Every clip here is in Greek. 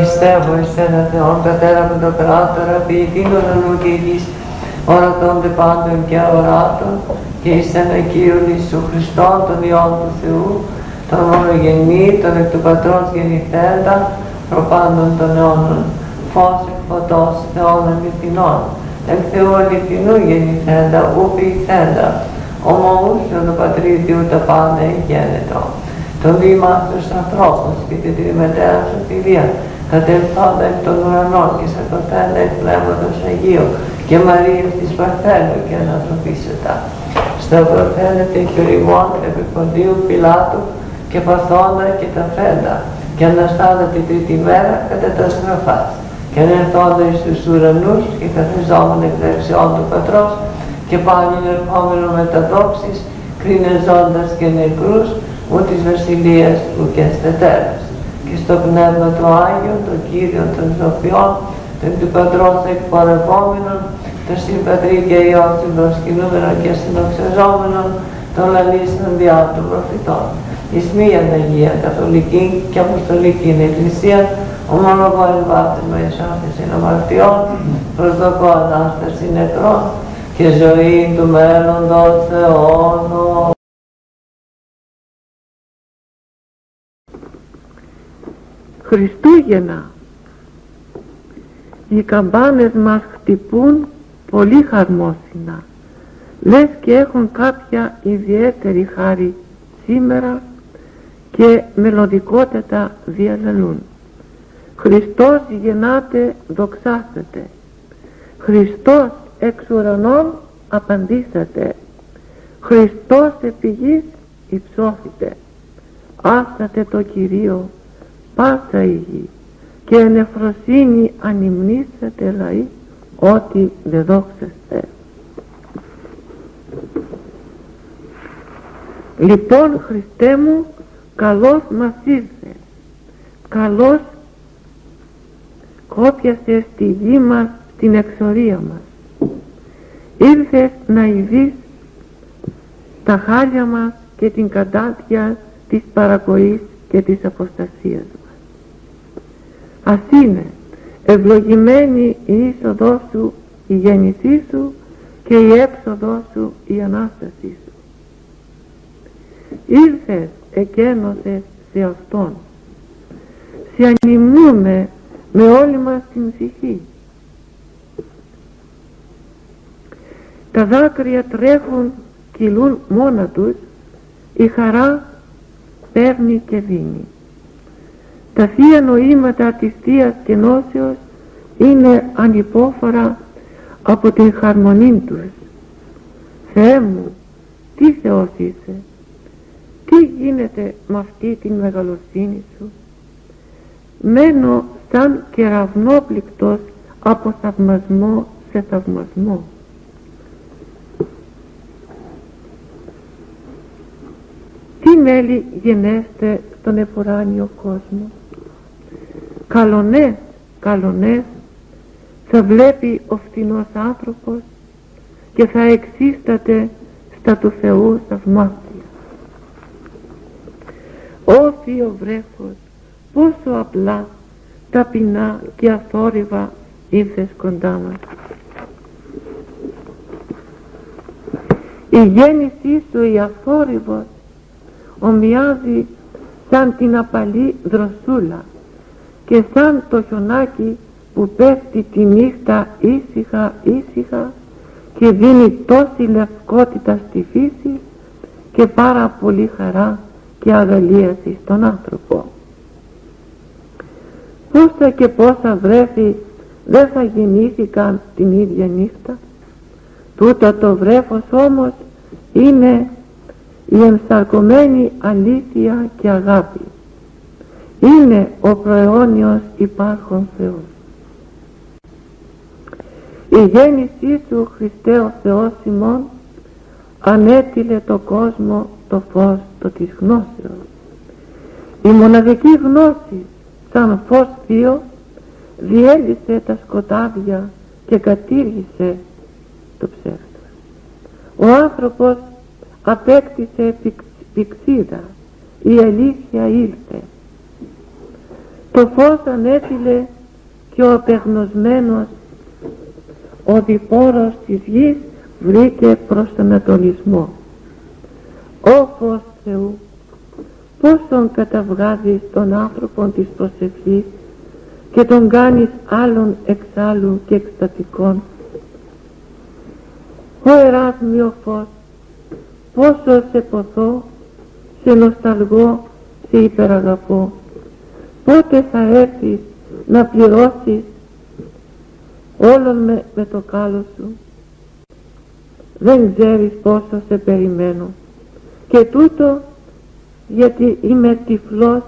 Πιστεύω εις ένα Θεόν Πατέρα με το κράτορα, ποιητήν ουρανού και γης, ορατώνται πάντων και αοράτων, και εις ένα Κύριον Ιησού Χριστόν, τον Υιόν του Θεού, τον μονογενή, τον εκ του Πατρός γεννηθέντα, προπάντων των αιώνων, φως εκ φωτός, Θεών αληθινών, εκ Θεού αληθινού γεννηθέντα, ου ποιηθέντα, ομοούσιο το Πατρίδιου τα πάντα γένετο, τον βήμα στους ανθρώπους και την τριμετέρα σωτηρία, κατελθόντα εκ των ουρανών και σαρκωθέντα εκ Πνεύματος Αγίου και Μαρίας της Παρθένου και ανθρωπίσετα. Σταυρωθένεται και οριμών επί Ποντίου Πιλάτου και παθόντα και τα φέντα και αναστάδα την τρίτη μέρα κατά τα στραφάς και ανερθόντα εις τους ουρανούς και καθιζόμουν εκ δεξιών του Πατρός και πάλι ερχόμενο με τα δόξης κρίνεζόντας και νεκρούς ου της βασιλείας του και στετέρας και στο Πνεύμα του Άγιο, τον Κύριο των Σοφιών, τον του Πατρός εκπορευόμενων, τον Συμπατρί και Υιό συμπροσκυνούμενων και συνοξεζόμενων, των λαλήσεων διά των προφητών. Εις μίαν Αγία Καθολική και Αποστολική Εκκλησία, ομολογώ βάπτισμα εις άφησιν αμαρτιών, προσδοκώ Ανάσταση νεκρών και ζωή του μέλλοντος αιώνων. Χριστούγεννα. Οι καμπάνες μας χτυπούν πολύ χαρμόσυνα. Λες και έχουν κάποια ιδιαίτερη χάρη σήμερα και μελωδικότατα διαλαλούν. Χριστός γεννάται δοξάσατε Χριστός εξ ουρανών απαντήσατε. Χριστός επί γης υψώθητε άσατε το Κυρίο πάσα η γη. Και ενεφροσύνη ανυμνήσατε λαοί ότι δεν δόξαστε. Λοιπόν Χριστέ μου καλός μας ήρθε. Καλός κόπιασε στη γη μας την εξορία μας. Ήρθες να ειδείς τα χάλια μας και την κατάτια της παρακοής και της αποστασίας μας ας είναι ευλογημένη η είσοδός σου η γέννησή σου και η έξοδό σου η Ανάστασή σου. Ήρθες εκένωσες σε Αυτόν. Σε ανυμνούμε με όλη μας την ψυχή. Τα δάκρυα τρέχουν κυλούν μόνα τους η χαρά παίρνει και δίνει τα θεία νοήματα της Θείας Κενώσεως είναι ανυπόφορα από την χαρμονή τους. Θεέ μου τι Θεός είσαι; Τι γίνεται με αυτή την μεγαλοσύνη σου; Μένω σαν κεραυνόπληκτος από θαυμασμό σε θαυμασμό. Τι μέλη γενέστε στον εφοράνιο κόσμο; Καλονές, καλονές θα βλέπει ο φτηνός άνθρωπος και θα εξίσταται στα του Θεού θαυμάτια. Ω Θείο βρέφος, πόσο απλά, ταπεινά και αθόρυβα ήρθες κοντά μας. Η γέννησή σου η αθόρυβος ομοιάζει σαν την απαλή δροσούλα και σαν το χιονάκι που πέφτει τη νύχτα ήσυχα ήσυχα και δίνει τόση λευκότητα στη φύση και πάρα πολύ χαρά και αγαλίαση στον άνθρωπο. Πόσα και πόσα βρέφη δεν θα γεννήθηκαν την ίδια νύχτα. Τούτο το βρέφος όμως είναι η ενσαρκωμένη αλήθεια και αγάπη. Είναι ο προαιώνιος υπάρχον Θεός. Η γέννησή σου Χριστέ ο Θεός ημών ανέτειλε το κόσμο το φως το της γνώσεως. Η μοναδική γνώση σαν φως θείο διέλυσε τα σκοτάδια και κατήργησε το ψεύδος. Ο άνθρωπος απέκτησε πηξίδα, η αλήθεια ήλθε. Το φως ανέτειλε και ο απεγνωσμένος ο διπόρος της γης βρήκε προς τον Ανατολισμό. Ω φως Θεού, πόσον καταβγάζεις τον άνθρωπο της προσευχής και τον κάνεις άλλων εξάλλου και εκστατικών. Ω εράσμιο φως, πόσο σε ποθώ, σε νοσταλγώ, σε υπεραγαπώ. Πότε θα έρθεις να πληρώσεις όλον με, με το κάλο σου. Δεν ξέρεις πόσο σε περιμένω. Και τούτο γιατί είμαι τυφλός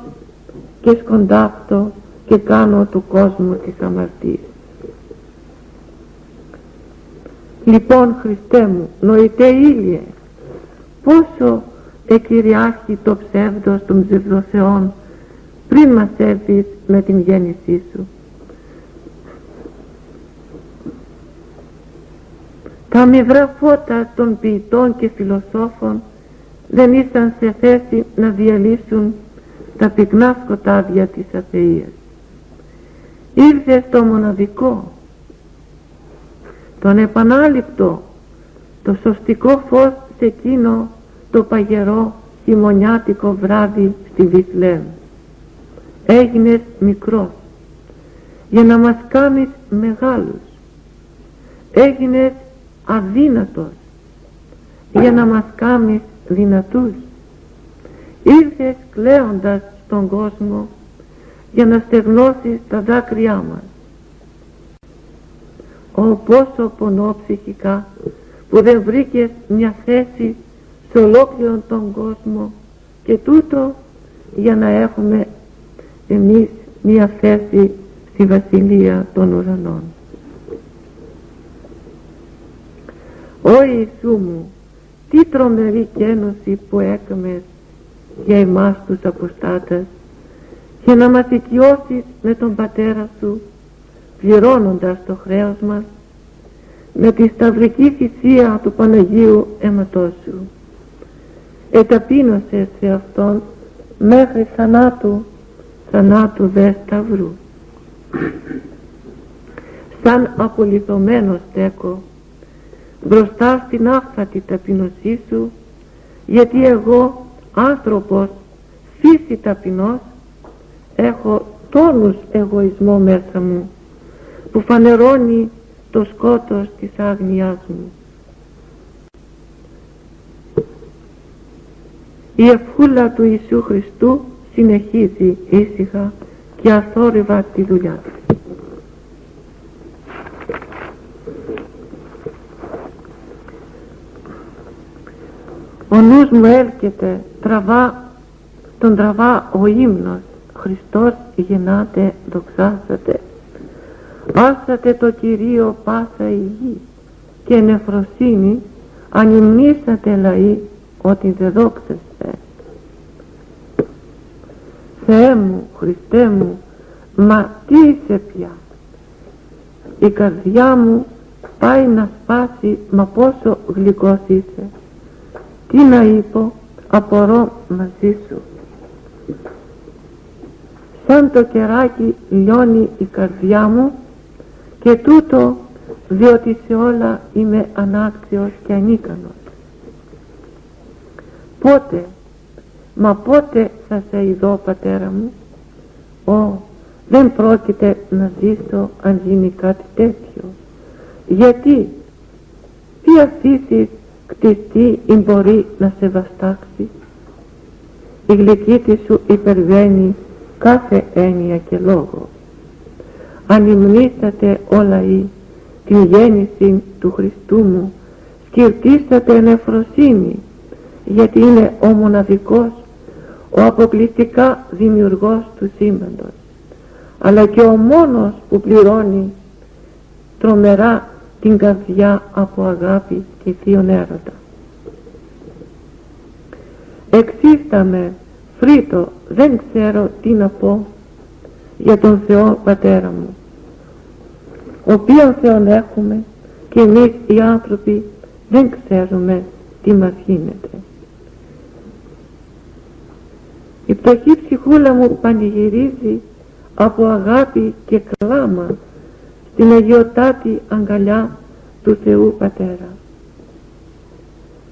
και σκοντάφτω και κάνω του κόσμου της αμαρτίας λοιπόν Χριστέ μου νοητέ ήλιε. Πόσο εκυριάρχει το ψεύδος των ψευδοθεών πριν μας έρθεις με την γέννησή σου Τα μηδρά φώτα των ποιητών και φιλοσόφων δεν ήσαν σε θέση να διαλύσουν τα πυκνά σκοτάδια της αθείας. Ήρθε στο μοναδικό, τον επανάληπτο, το σωστικό φως σε εκείνο το παγερό χειμωνιάτικο βράδυ στη Βιθλέμ. Έγινες μικρός. Για να μας κάνεις μεγάλους. Έγινες αδύνατος. Για να μας κάνεις δυνατούς. Ήρθες κλαίοντας στον κόσμο για να στεγνώσεις τα δάκρυά μας. Ο πόσο πονώ ψυχικά που δεν βρήκες μια θέση σε ολόκληρο τον κόσμο και τούτο για να έχουμε εμείς μια θέση στη Βασιλεία των Ουρανών. Ω Ιησού μου, τι τρομερή κένωση που έκαμες για εμάς τους αποστάτες και να μας οικειώσεις με τον Πατέρα Σου πληρώνοντας το χρέος μας με τη σταυρική θυσία του Παναγίου αίματός Σου. Εταπείνωσες σε Αυτόν μέχρι θανάτου, θανάτου δε σταυρού. Σαν απολυθωμένο στέκο μπροστά στην άφθατη ταπεινωσή σου γιατί εγώ άνθρωπος φύση ταπεινός έχω τόνους εγωισμό μέσα μου που φανερώνει το σκότος της άγνοιάς μου. Η ευχούλα του Ιησού Χριστού συνεχίζει ήσυχα και αθόρυβα τη δουλειά του. ο νους μου έλκεται τραβά τον τραβά ο ύμνος Χριστός γεννάται δοξάσατε Πάσατε το Κυρίο πάσα η γη και νεφροσύνη ανυμνήσατε λαοί ότι δεν δόξεστε. Θεέ μου, Χριστέ μου, μα τι είσαι πια. Η καρδιά μου πάει να σπάσει, μα πόσο γλυκός είσαι. Τι να είπω, απορώ μαζί σου. Σαν το κεράκι λιώνει η καρδιά μου και τούτο διότι σε όλα είμαι ανάξιος και ανίκανος. Πότε, μα πότε θα σε ειδώ πατέρα μου, Ω, δεν πρόκειται να ζήσω αν γίνει κάτι τέτοιο. Γιατί, τι αφήσεις κτιστή ή μπορεί να σε βαστάξει; Η γλυκύτη σου υπερβαίνει κάθε έννοια και λόγο ανυμνήσατε όλα ή την γέννηση του Χριστού μου σκυρτήσατε νεφροσύνη γιατί είναι ο μοναδικός ο αποκλειστικά δημιουργός του σύμπαντος αλλά και ο μόνος που πληρώνει τρομερά την καρδιά από αγάπη και θείον έρωτα. Εξίσταμε, φρύτω, δεν ξέρω τι να πω για τον Θεό Πατέρα μου οποίον Θεόν έχουμε και εμείς οι άνθρωποι δεν ξέρουμε τι μας γίνεται. Η πτωχή ψυχούλα μου πανηγυρίζει από αγάπη και κλάμα στην αγιοτάτη αγκαλιά του Θεού Πατέρα.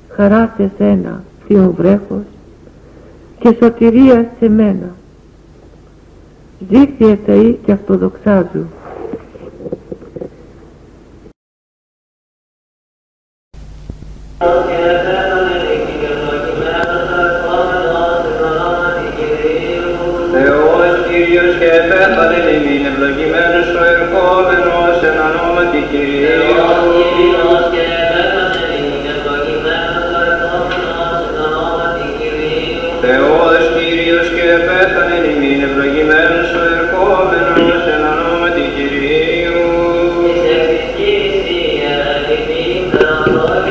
Χαρά σε σένα, Θείον βρέφος, και σωτηρία σε μένα. Ζήφιε Θεοί και αυτοδοξάζου. Θεός Κύριος και πέθανε ημίν ευλογημένος ο ερχόμενος εν ονόματι Κυρίου. Θεός Κύριος και πέθανε ημίν ευλογημένος ο ερχόμενος εν ονόματι Κυρίου. Δόξα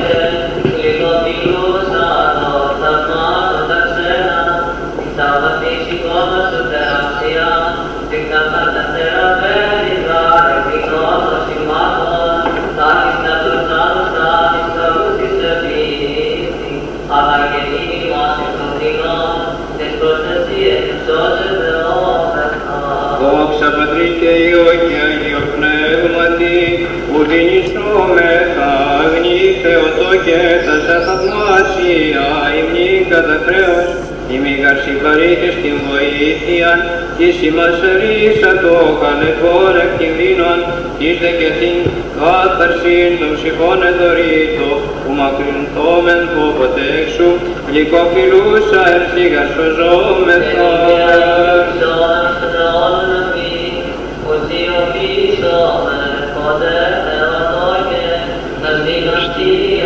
Θεοτό και θα σε θαυμάσια, ημνή κατά χρέος, ημίγαρ συμπαρήθες την βοήθεια, της ημάς ρίσατο καλετών εκτιμήνων, της δε και την κάθαρσιν των ψυχών εδωρήτω, που μακρυνθόμεν το ποτέ εξού, γλυκοφιλούσα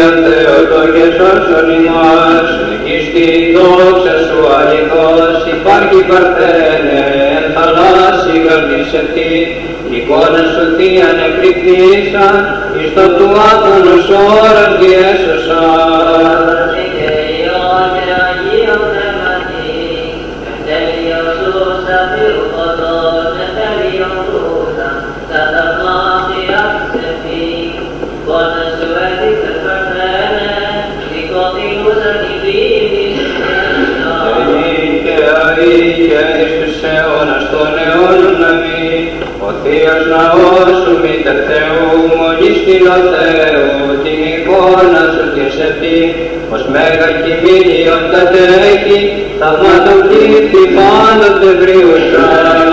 Υπεραγία Θεότο και σώσον ημάς, νικήστη δόξα σου αληθώς, υπάρχει παρθένε, εν θαλάσσι καρδίσετη, εικόνα σου θείαν εκρηκτήσαν, εις το του άτονος ώρας διέσωσαν. Υιεραρχή και εις τους αιώνας των αιώνων να μη, ο Θείος Ναός σου μήτε Θεού, μόλις την ο Θεού, την εικόνα σου την σεπτή, ως μέγα κοιμήνει όταν τρέχει, θαυμάτων πλήθη μάλλον δεν βρίουσαν.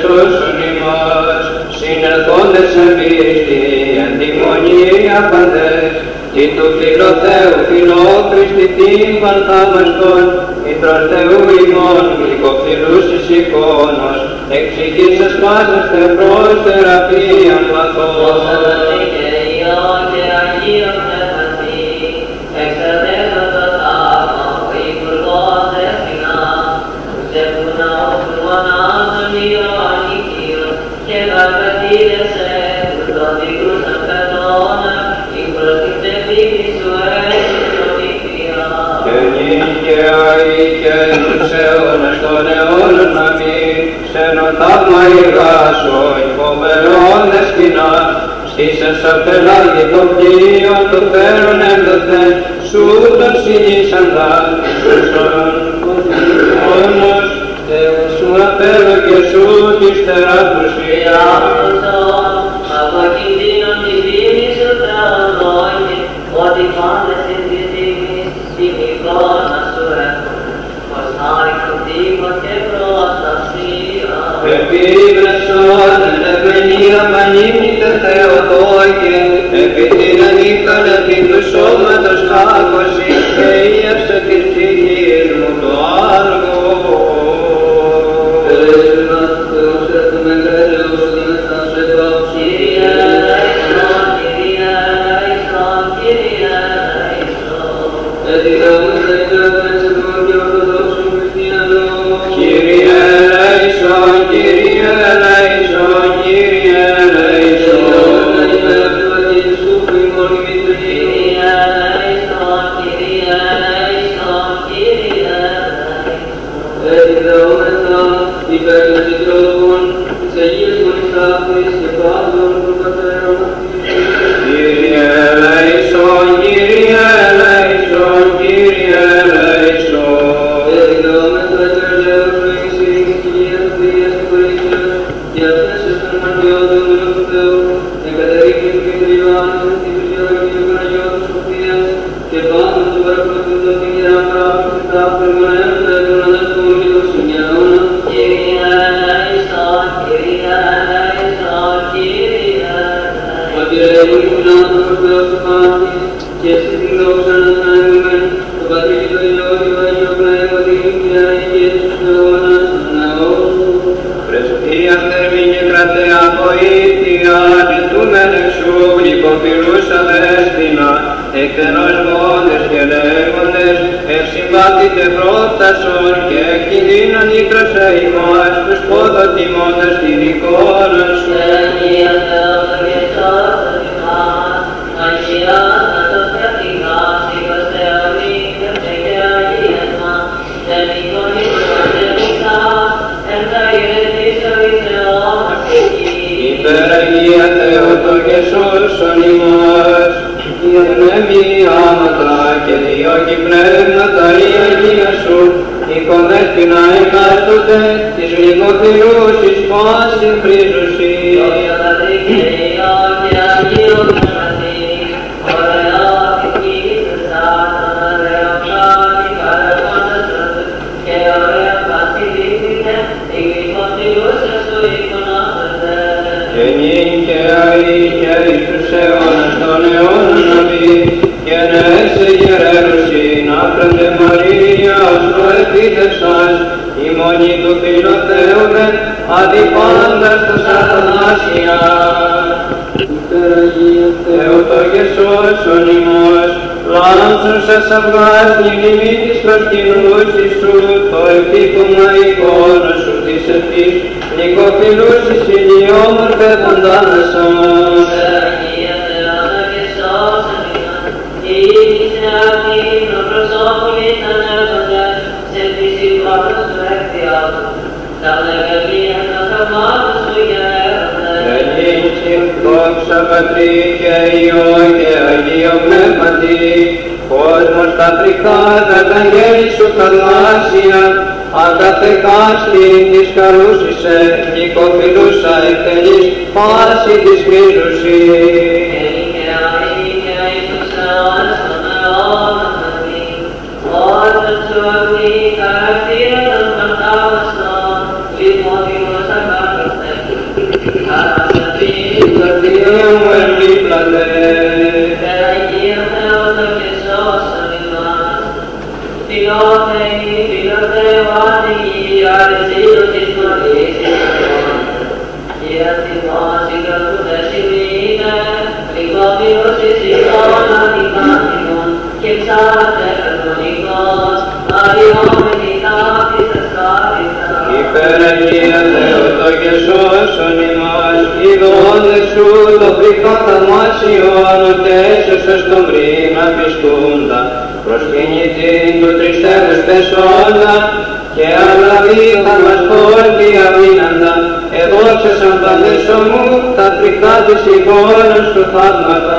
Θεότο και σώσον ημάς, συνερχόντες εν πίστη, εν τιμονία παντές, τι του φιλοθέου φιλόκριστη τύμπαν θαυμαστών, μητρός Θεού ημών, γλυκοφιλούς εις εικόνος, εξηγήσας πάσας τευρός θεραπείαν μαθών. Νίκαια και τους αιώνας των αιώνων να μην ξένο θαύμα ηγάσω, υπομερών δεσποινά, στήσας απελάγει το πλοίο το φέρον έδωθεν, σου τον συνήσαντα, Χριστόν, μόνος, Θεού σου απέλω και σου της θεραπουσία. Ότι Επίβρεσον ευενία πανίμητε Θεοδόκε, επί την ανήφθαν επί του σώματος λάμψουσας αυγάς νυχημή της προσκυνούς σου, το επίκομα εικόνα σου της ευχής, νικοφιλούς εις ηλιόμορφε φαντάνεσον. Thank you. Ενίσχυν δόξα Πατρί και Υιό και Αγίο Πνεύματι, κόσμος τα τρικάδα τα γέλη σου θαυμάσια, αγαθεκάστη της καρούσισε, νοικοφιλούσα εκτελείς πάση της κρίζουσι. Υπεραγία Θεότο και σώσον ημάς, ειδώνε σου το φρικό θαυμάσιον, ότι έσωσες τον πριν απιστούντα, προσκυνητήν του τριστεύους πεσόντα, και αλαβή θα μας πόρτη αμήναντα, εδόξασαν παντέσο μου τα φρικά της εικόνας του θαύματα.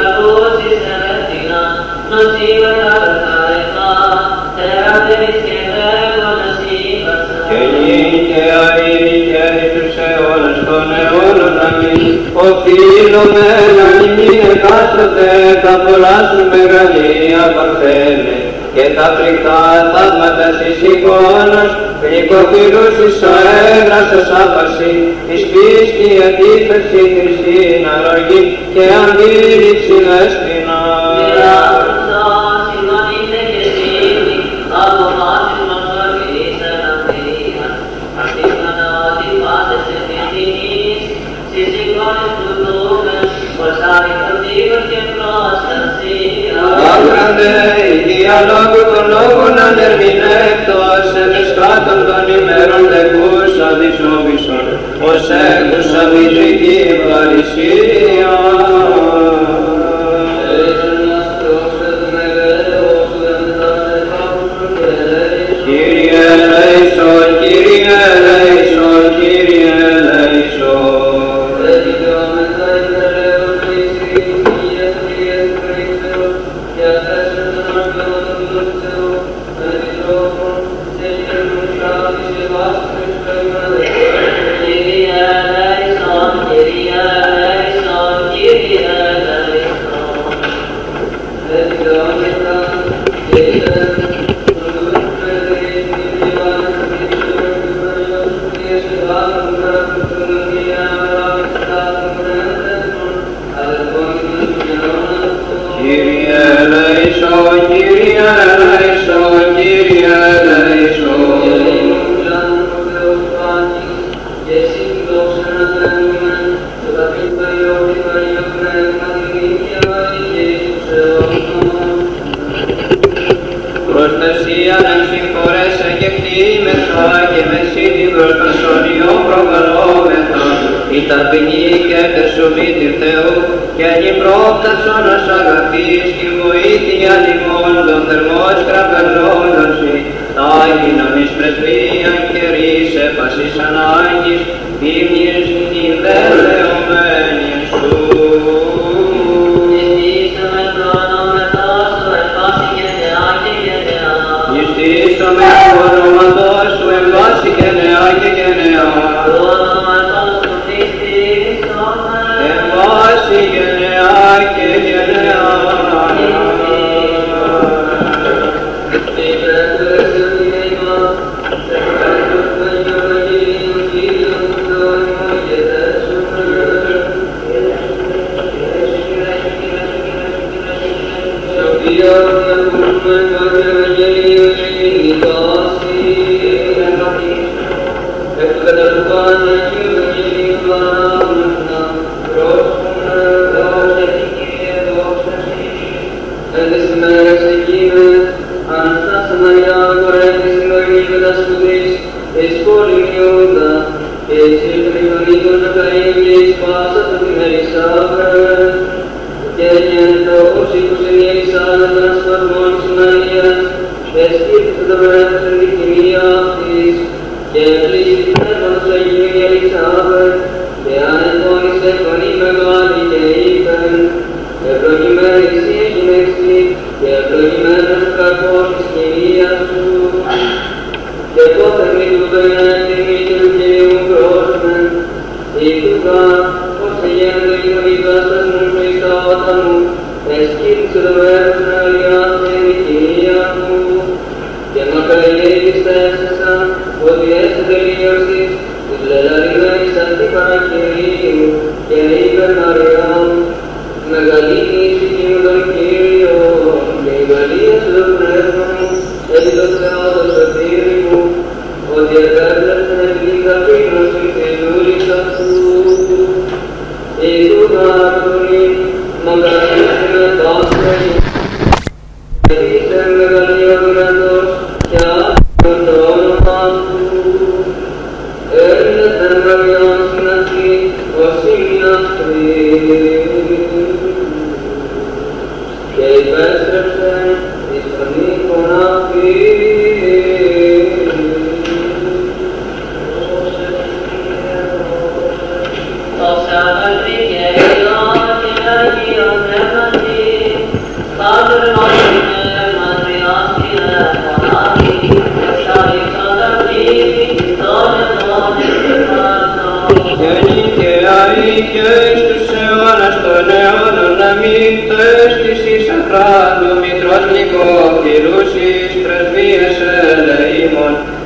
Οφείλουμε να μην εκάστοτε τα πολλά σου μεγαλεία παρθένε και τα φρικτά θαύματα της εικόνας γλυκοφιλούς εις αέρας ως άπαση εις πίστη αντίθεση Χριστίν αρρωγή και αντίληψη λόγων ανερμηνεύτος ευεσκάτων των ημέρων λεγούς αδυσόβησον ως έκουσα μητρική παρησία.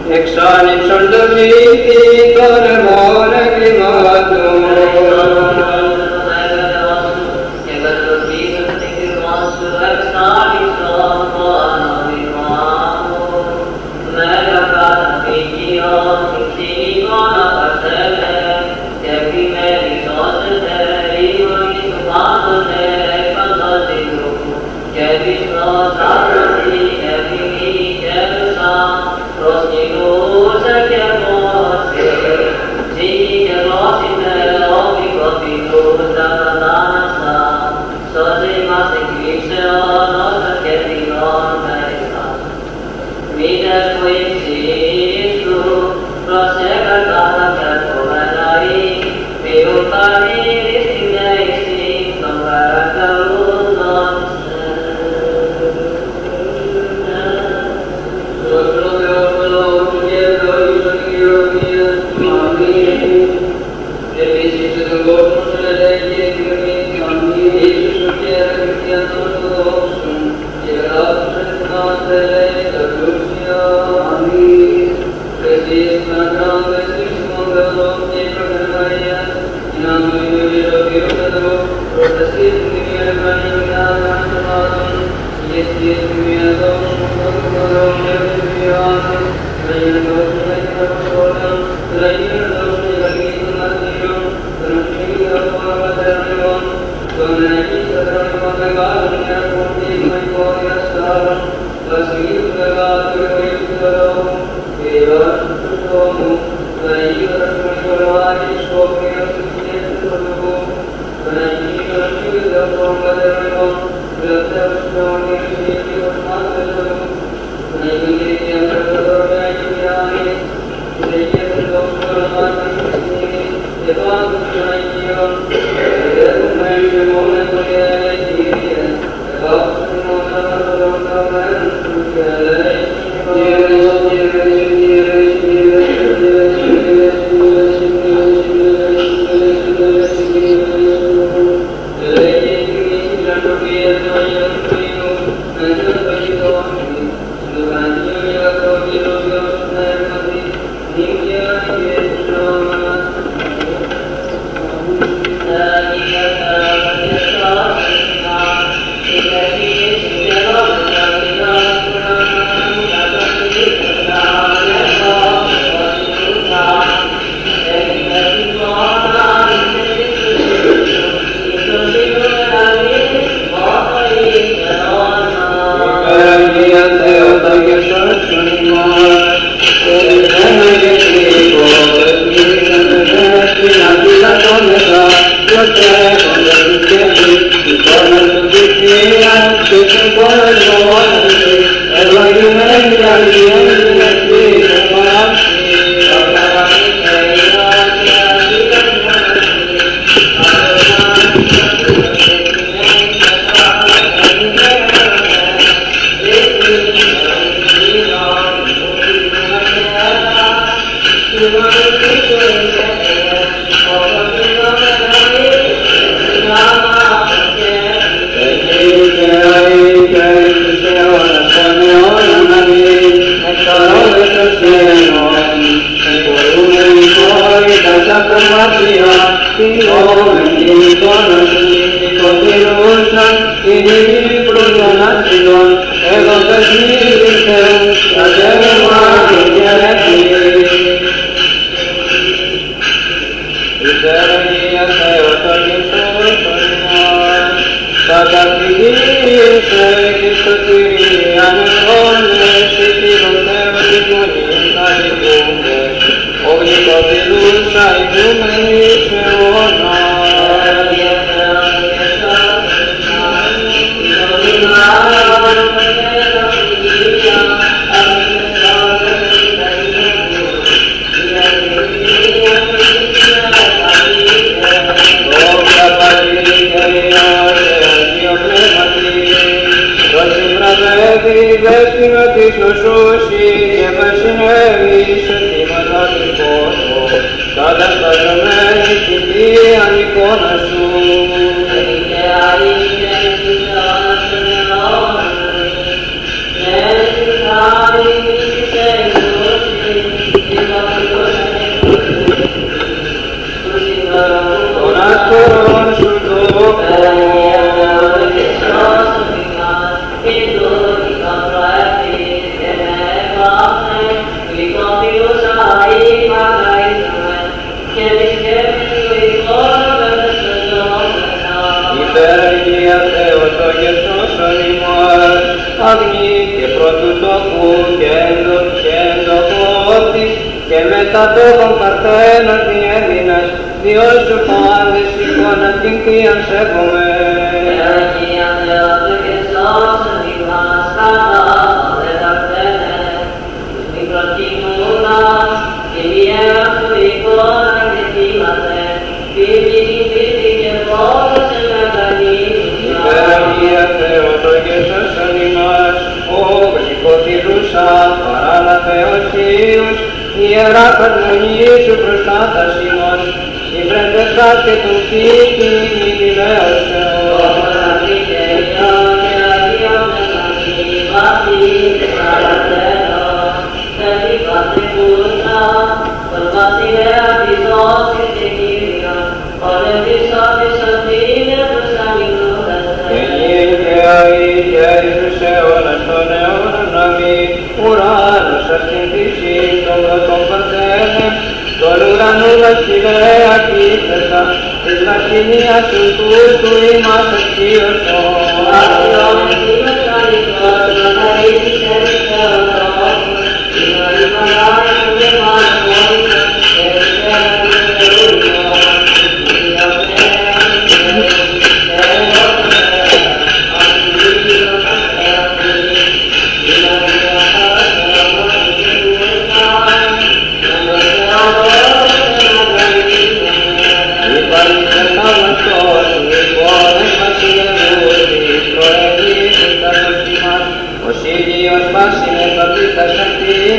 Ελεήμων εξάνυψον το πλήθη των αιμών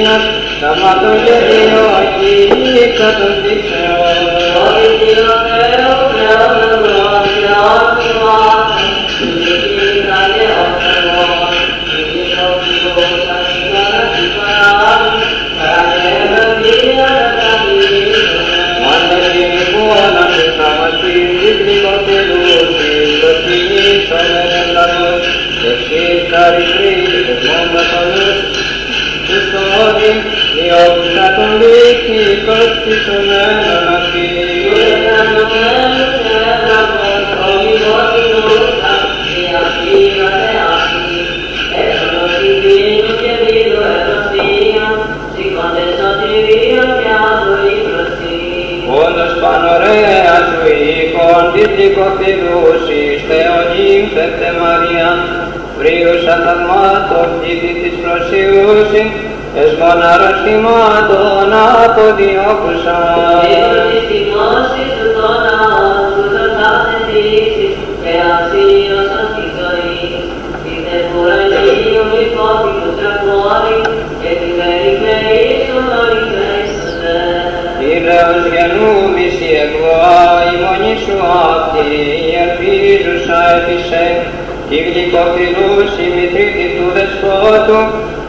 الجنة كما تجري وجهه Thank you. تليك قدسنا مكي Όντως πανωρέας σου οίκον δίθηκο φιλούσις Θεόν ύμφευτε Μαρία, βρίουσα θαυμάτων πλήθη της προσιούσιν Εσμόνα ρωσιμάτων από διώκουσαν. Διότι θυμώσεις του τον άγουσαν θα και αξίωσαν τη ζωή. Την εμποραγίου μη φόβη του και την περιπέη σου νωρίσεσαι. Ηλέος γενούμιση εγώ, η μόνη σου η ελπίζουσα επισέ, η γλυκοφυλούση μητρίτη του δεσπότου,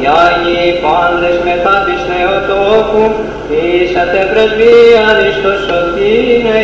οι Άγιοι πάντες μετά της Θεοτόκου, είσατε πρεσβείαν εις το σωτήνε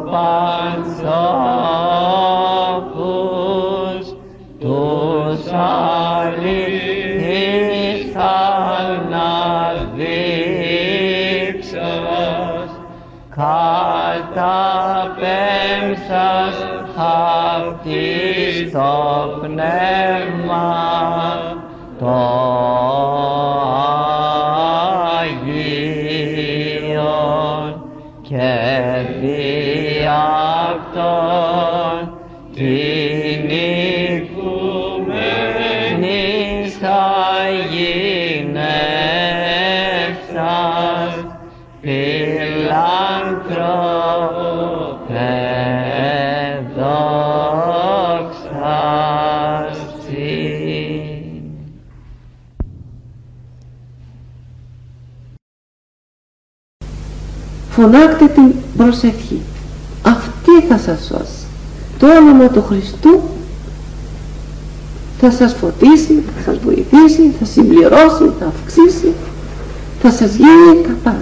παντόφους τους αλήθεις αναδείξος καταπέμψας αυτής το πνεύμα. φωνάξτε την προσευχή. Αυτή θα σας σώσει. Το όνομα του Χριστού θα σας φωτίσει, θα σας βοηθήσει, θα συμπληρώσει, θα αυξήσει, θα σας γίνει τα.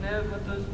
né, todos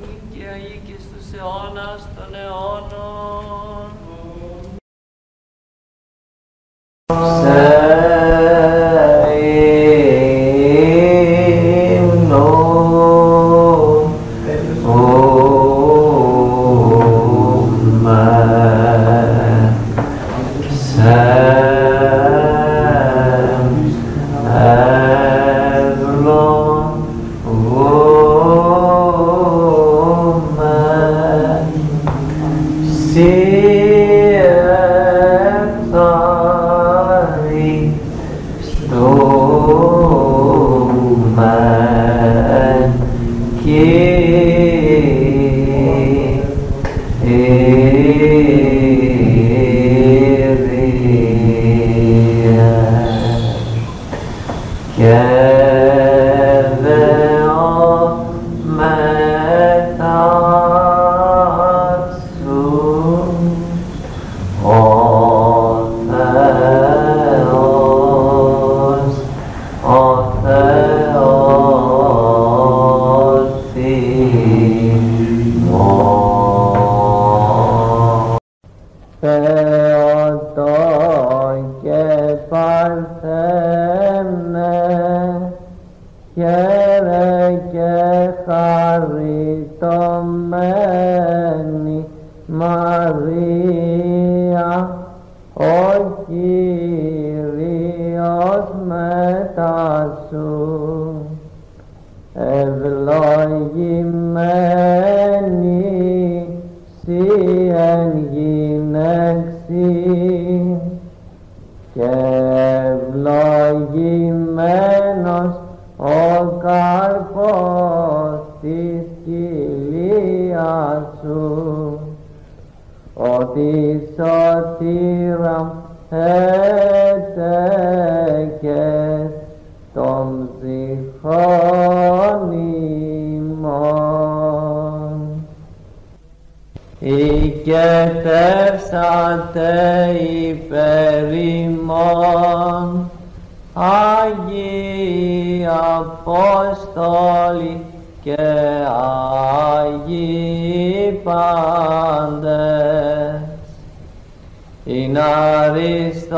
Είναι αριστόμεν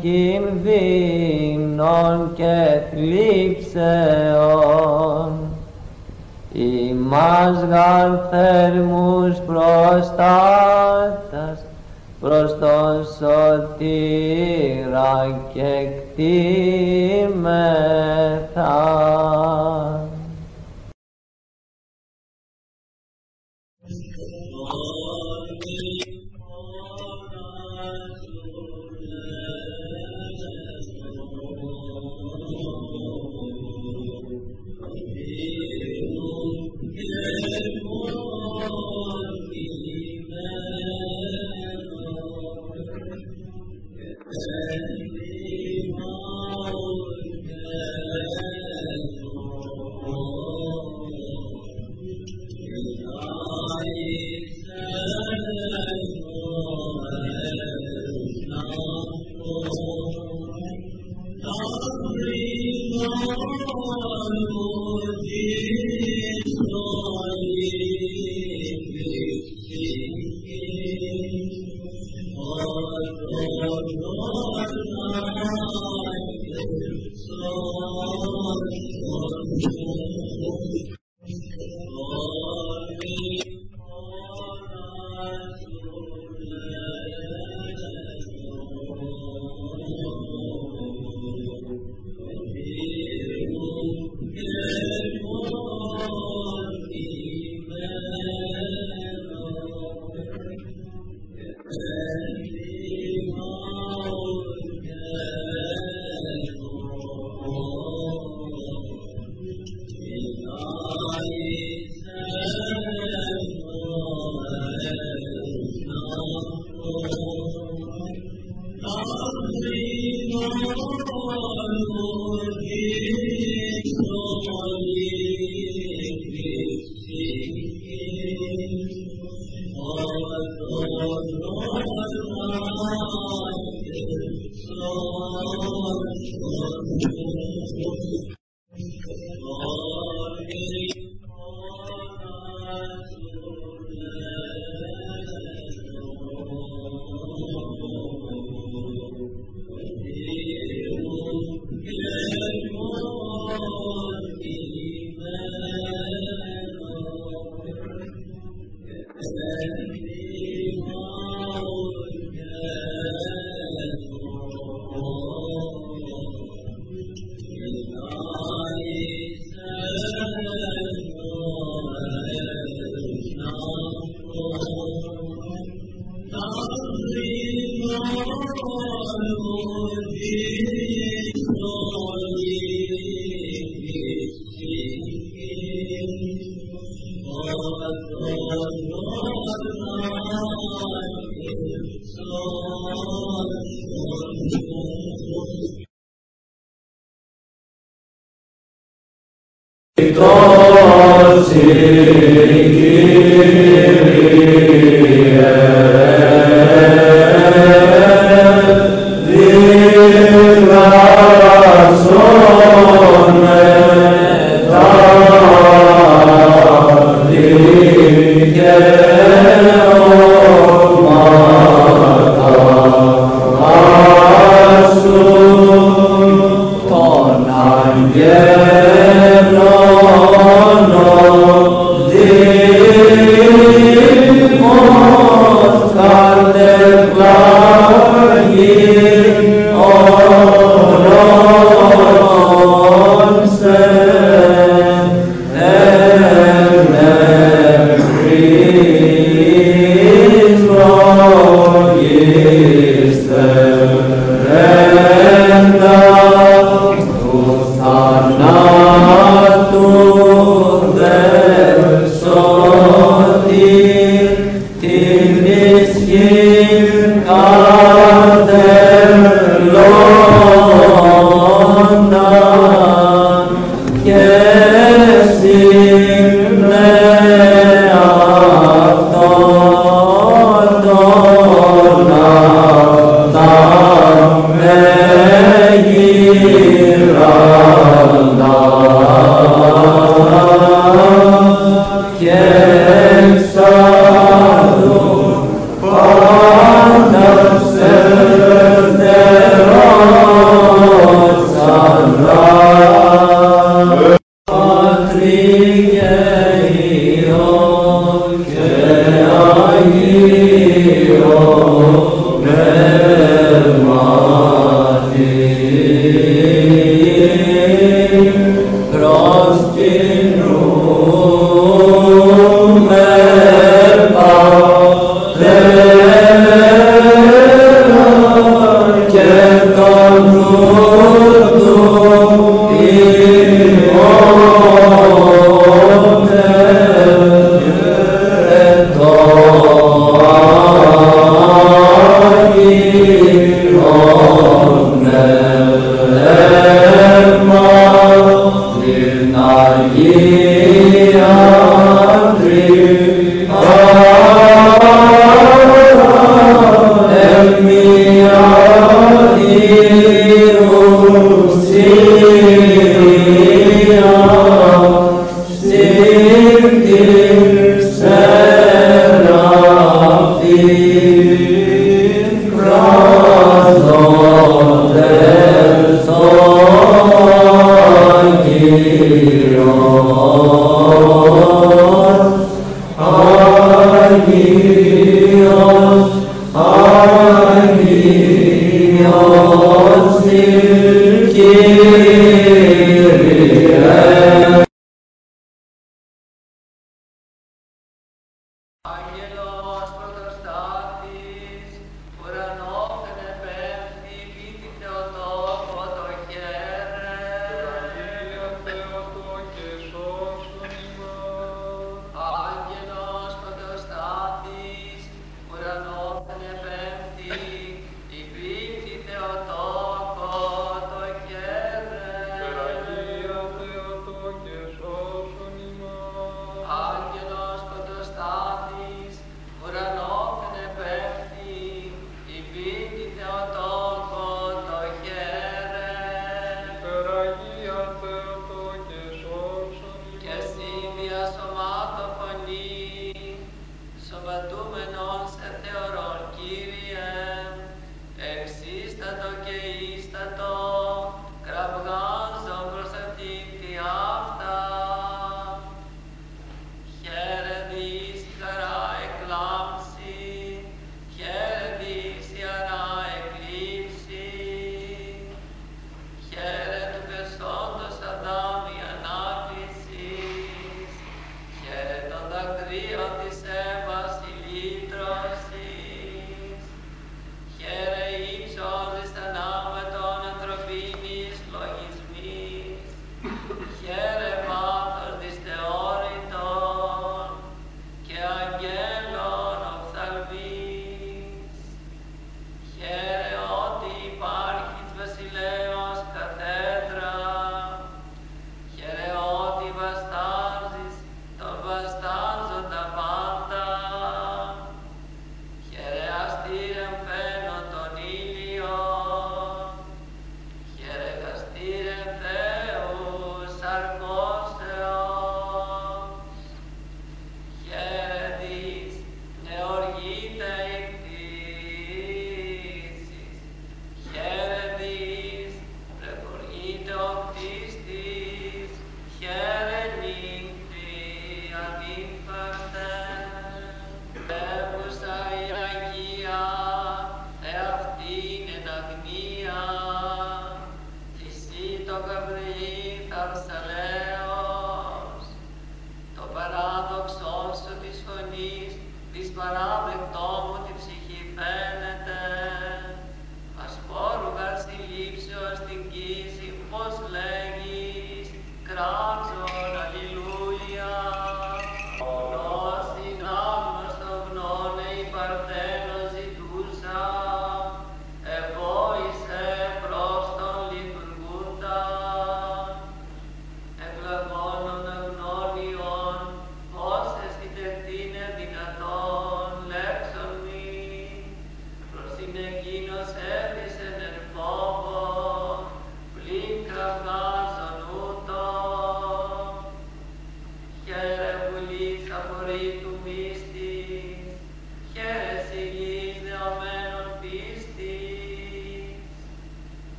κινδύνων και θλίψεων. Ημάς γαρ θέρμους προστάτας προς τον σωτήρα και κτήμεθα.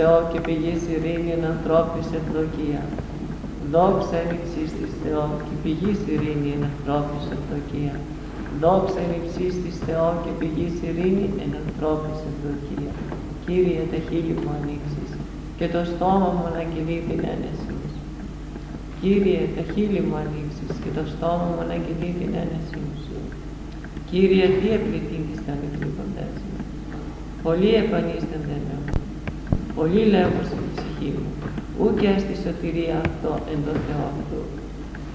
Θεό και πηγής ειρήνη εν ανθρώπης ευλογία. Δόξα εν υψής της Θεό και πηγής ειρήνη εν ανθρώπης ευλογία. Δόξα εν υψής της Θεό και πηγής ειρήνη εν ανθρώπης ευλογία. Κύριε τα χείλη μου ανοίξεις και το στόμα μου να κινεί την ένεση σου. Κύριε τα χείλη μου ανοίξεις και το στόμα μου να κινεί την ένεση σου. Κύριε τι επληθύνεις τα μικροί μου. Πολλοί επανίστανται με Πολλοί λέγουν στην ψυχή μου, ούκε στη σωτηρία αυτό εν το Θεό αυτού.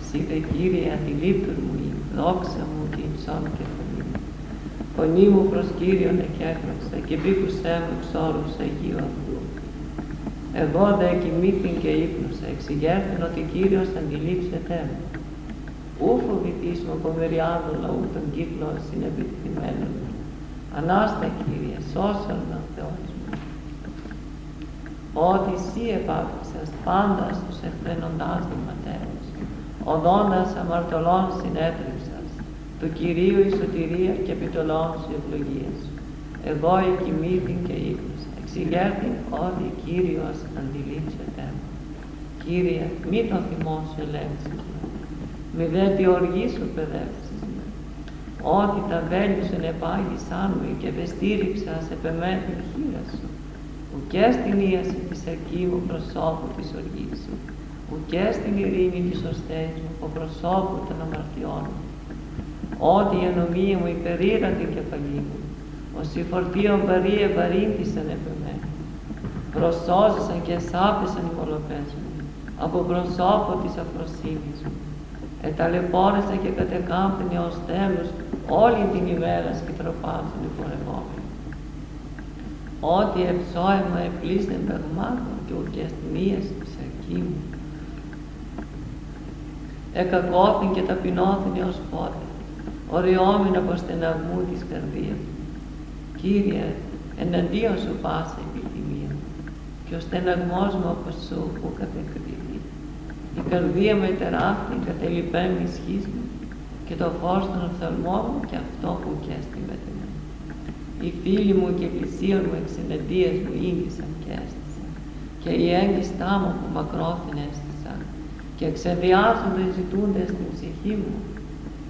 Σύντε Κύριε αντιλήπτουν μου η δόξα μου και η ψώμη και φωνή μου. Φωνή μου προς Κύριον εκέφραξα και μπήκουσέ μου εξ όρους Αγίου αυτού. Εγώ δε κοιμήθην και ύπνωσα, εξηγέρθην ότι Κύριος αντιλήψεται μου. Ού φοβηθείς μου από μεριάδο λαού των κύκλων συνεπιθυμένων. Ανάστα Κύριε, σώσον με ο Θεός μου. Ότι εσύ επάφησας πάντα στους εχθρενοντάς ματέρους, οδόντας αμαρτωλών συνέτριψας, του Κυρίου η σωτηρία και επιτολών σου ευλογίες. Εγώ εκοιμήθην και ύπνωσα, εξηγέρθην ότι Κύριος αντιλήψεται μου. Κύριε, μη το θυμό σου ελέγξεις με, μη δε τη οργή σου παιδεύσεις με. Ότι τα βέλη σου επάγησαν μου και βεστήριξα σε πεμένη χείρα σου ουκέ στην ίαση της μου προσώπου της οργής σου, ουκέ στην ειρήνη της ωστές μου ο προσώπου των αμαρτιών μου. Ότι η ανομία μου υπερήρα την κεφαλή μου, ως η φορτίων βαρύ ευαρύνθησαν επ' εμένα. Προσώζησαν και σάπησαν οι μολοπές μου, από προσώπου της αφροσύνης μου. Εταλαιπώρησαν και κατεκάμπτουν ως τέλος όλη την ημέρα σκητροπάζουν οι πορευόμενοι ότι εψώεμα επλήστην πραγμάτων και ουρκιαστημίας ψυχή μου. Εκακόθην και ταπεινώθην έως πότε, οριόμην από στεναγμού της καρδίας μου. Κύριε, εναντίον σου πάσα επιθυμία και ο στεναγμός μου από σου που κατεκριθεί. Η καρδία με τεράστια κατελειπέμει ισχύς μου και το φως των οφθαλμών μου και αυτό που κέστη με οι φίλοι μου και πλησίων μου εξεναντίας μου ήγησαν και έστησαν και οι έγκυστά μου που μακρόθυν έστησαν και εξεδιάζονται ζητούνται στην ψυχή μου.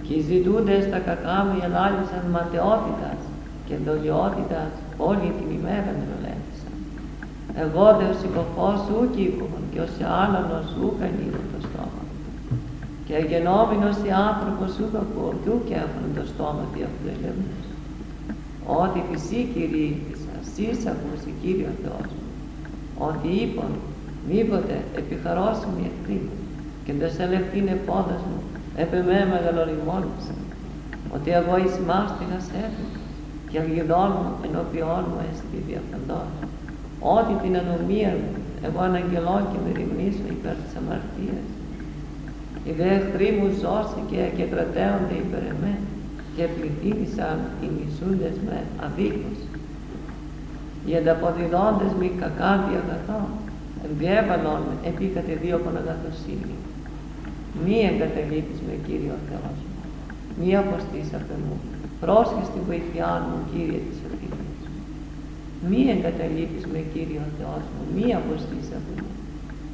Και οι ζητούντες τα κακά μου ελάλησαν ματαιότητας και δολιότητας όλη την ημέρα με ρολέφησαν. Εγώ δε ο συκοφός σου κύκομον και ως άλλανος σου κανίγω το στόμα και αγενόμενος οι άνθρωπος σου κακό και ούκ το στόμα διαφλελεμούς ότι φυσί κηρύχθησα, σεις ακούσει Κύριο Θεός. Μου, ότι είπαν μήποτε επιχαρώσιμη εχθρή και δε σε λεφτήν επόδας μου επ' εμέ μεγαλοριμόνιξαν, ότι εγώ εις μάστιγας έφυγα και αγιδών μου ενώπιόν μου έστι διαφαντός, ότι την ανομία μου εγώ αναγγελώ και με ρημνήσω υπέρ της αμαρτίας. Οι δε εχθροί μου σώσει και κρατέονται υπέρ εμένα και πληθύνησαν οι μισούντες με αδίκως. Οι ανταποδιδόντες μη κακάβη αγαθό, διέβαλον επί κατεδίωκον αγαθοσύνη. Μη εγκαταλείπεις με Κύριο Θεός μου, μη αποστείς απ' μου, πρόσχε στην βοηθειά μου Κύριε της σωτηρίας μου. Μη εγκαταλείπεις με Κύριο Θεός μου, μη αποστείς απ' μου,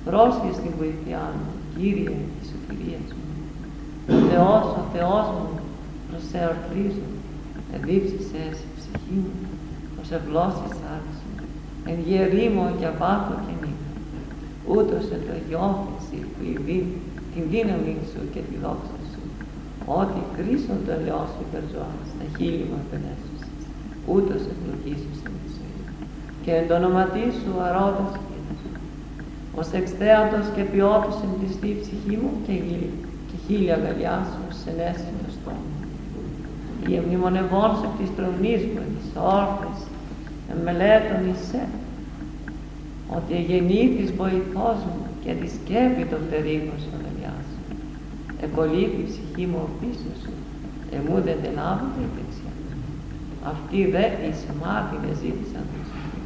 πρόσχε στην βοηθειά μου Κύριε της σωτηρίας μου. Ο Θεός, ο Θεός μου, προς σε ορθρίζω, εδίψησες η ψυχή μου, ως ευλώσεις άρεσον, εν γερήμο και απάθω και νύχτα, ούτως εν το γιώθηση που ειδεί την δύναμη σου και τη δόξα σου, ότι κρίσον το ελαιό σου υπερζωάς, τα χείλη μου επενέσουσες, ούτως ευλογήσους εν τη ζωή, και εν το ονοματί σου αρώντας ως εξθέατος και ποιότος εμπληστή ψυχή μου και, και χίλια αγκαλιά σου σε το στόμα η ευμνημονευόν σε της τρομνής μου, της όρθης, εμελέτων εισέ, ότι εγεννήθης βοηθός μου και τη σκέπη των τερίγων σου σου. Εκολύθη η ψυχή μου πίσω σου, εμού δεν την άβουνε η δεξιά. Αυτοί δε εις μάτινε ζήτησαν τη ζωή.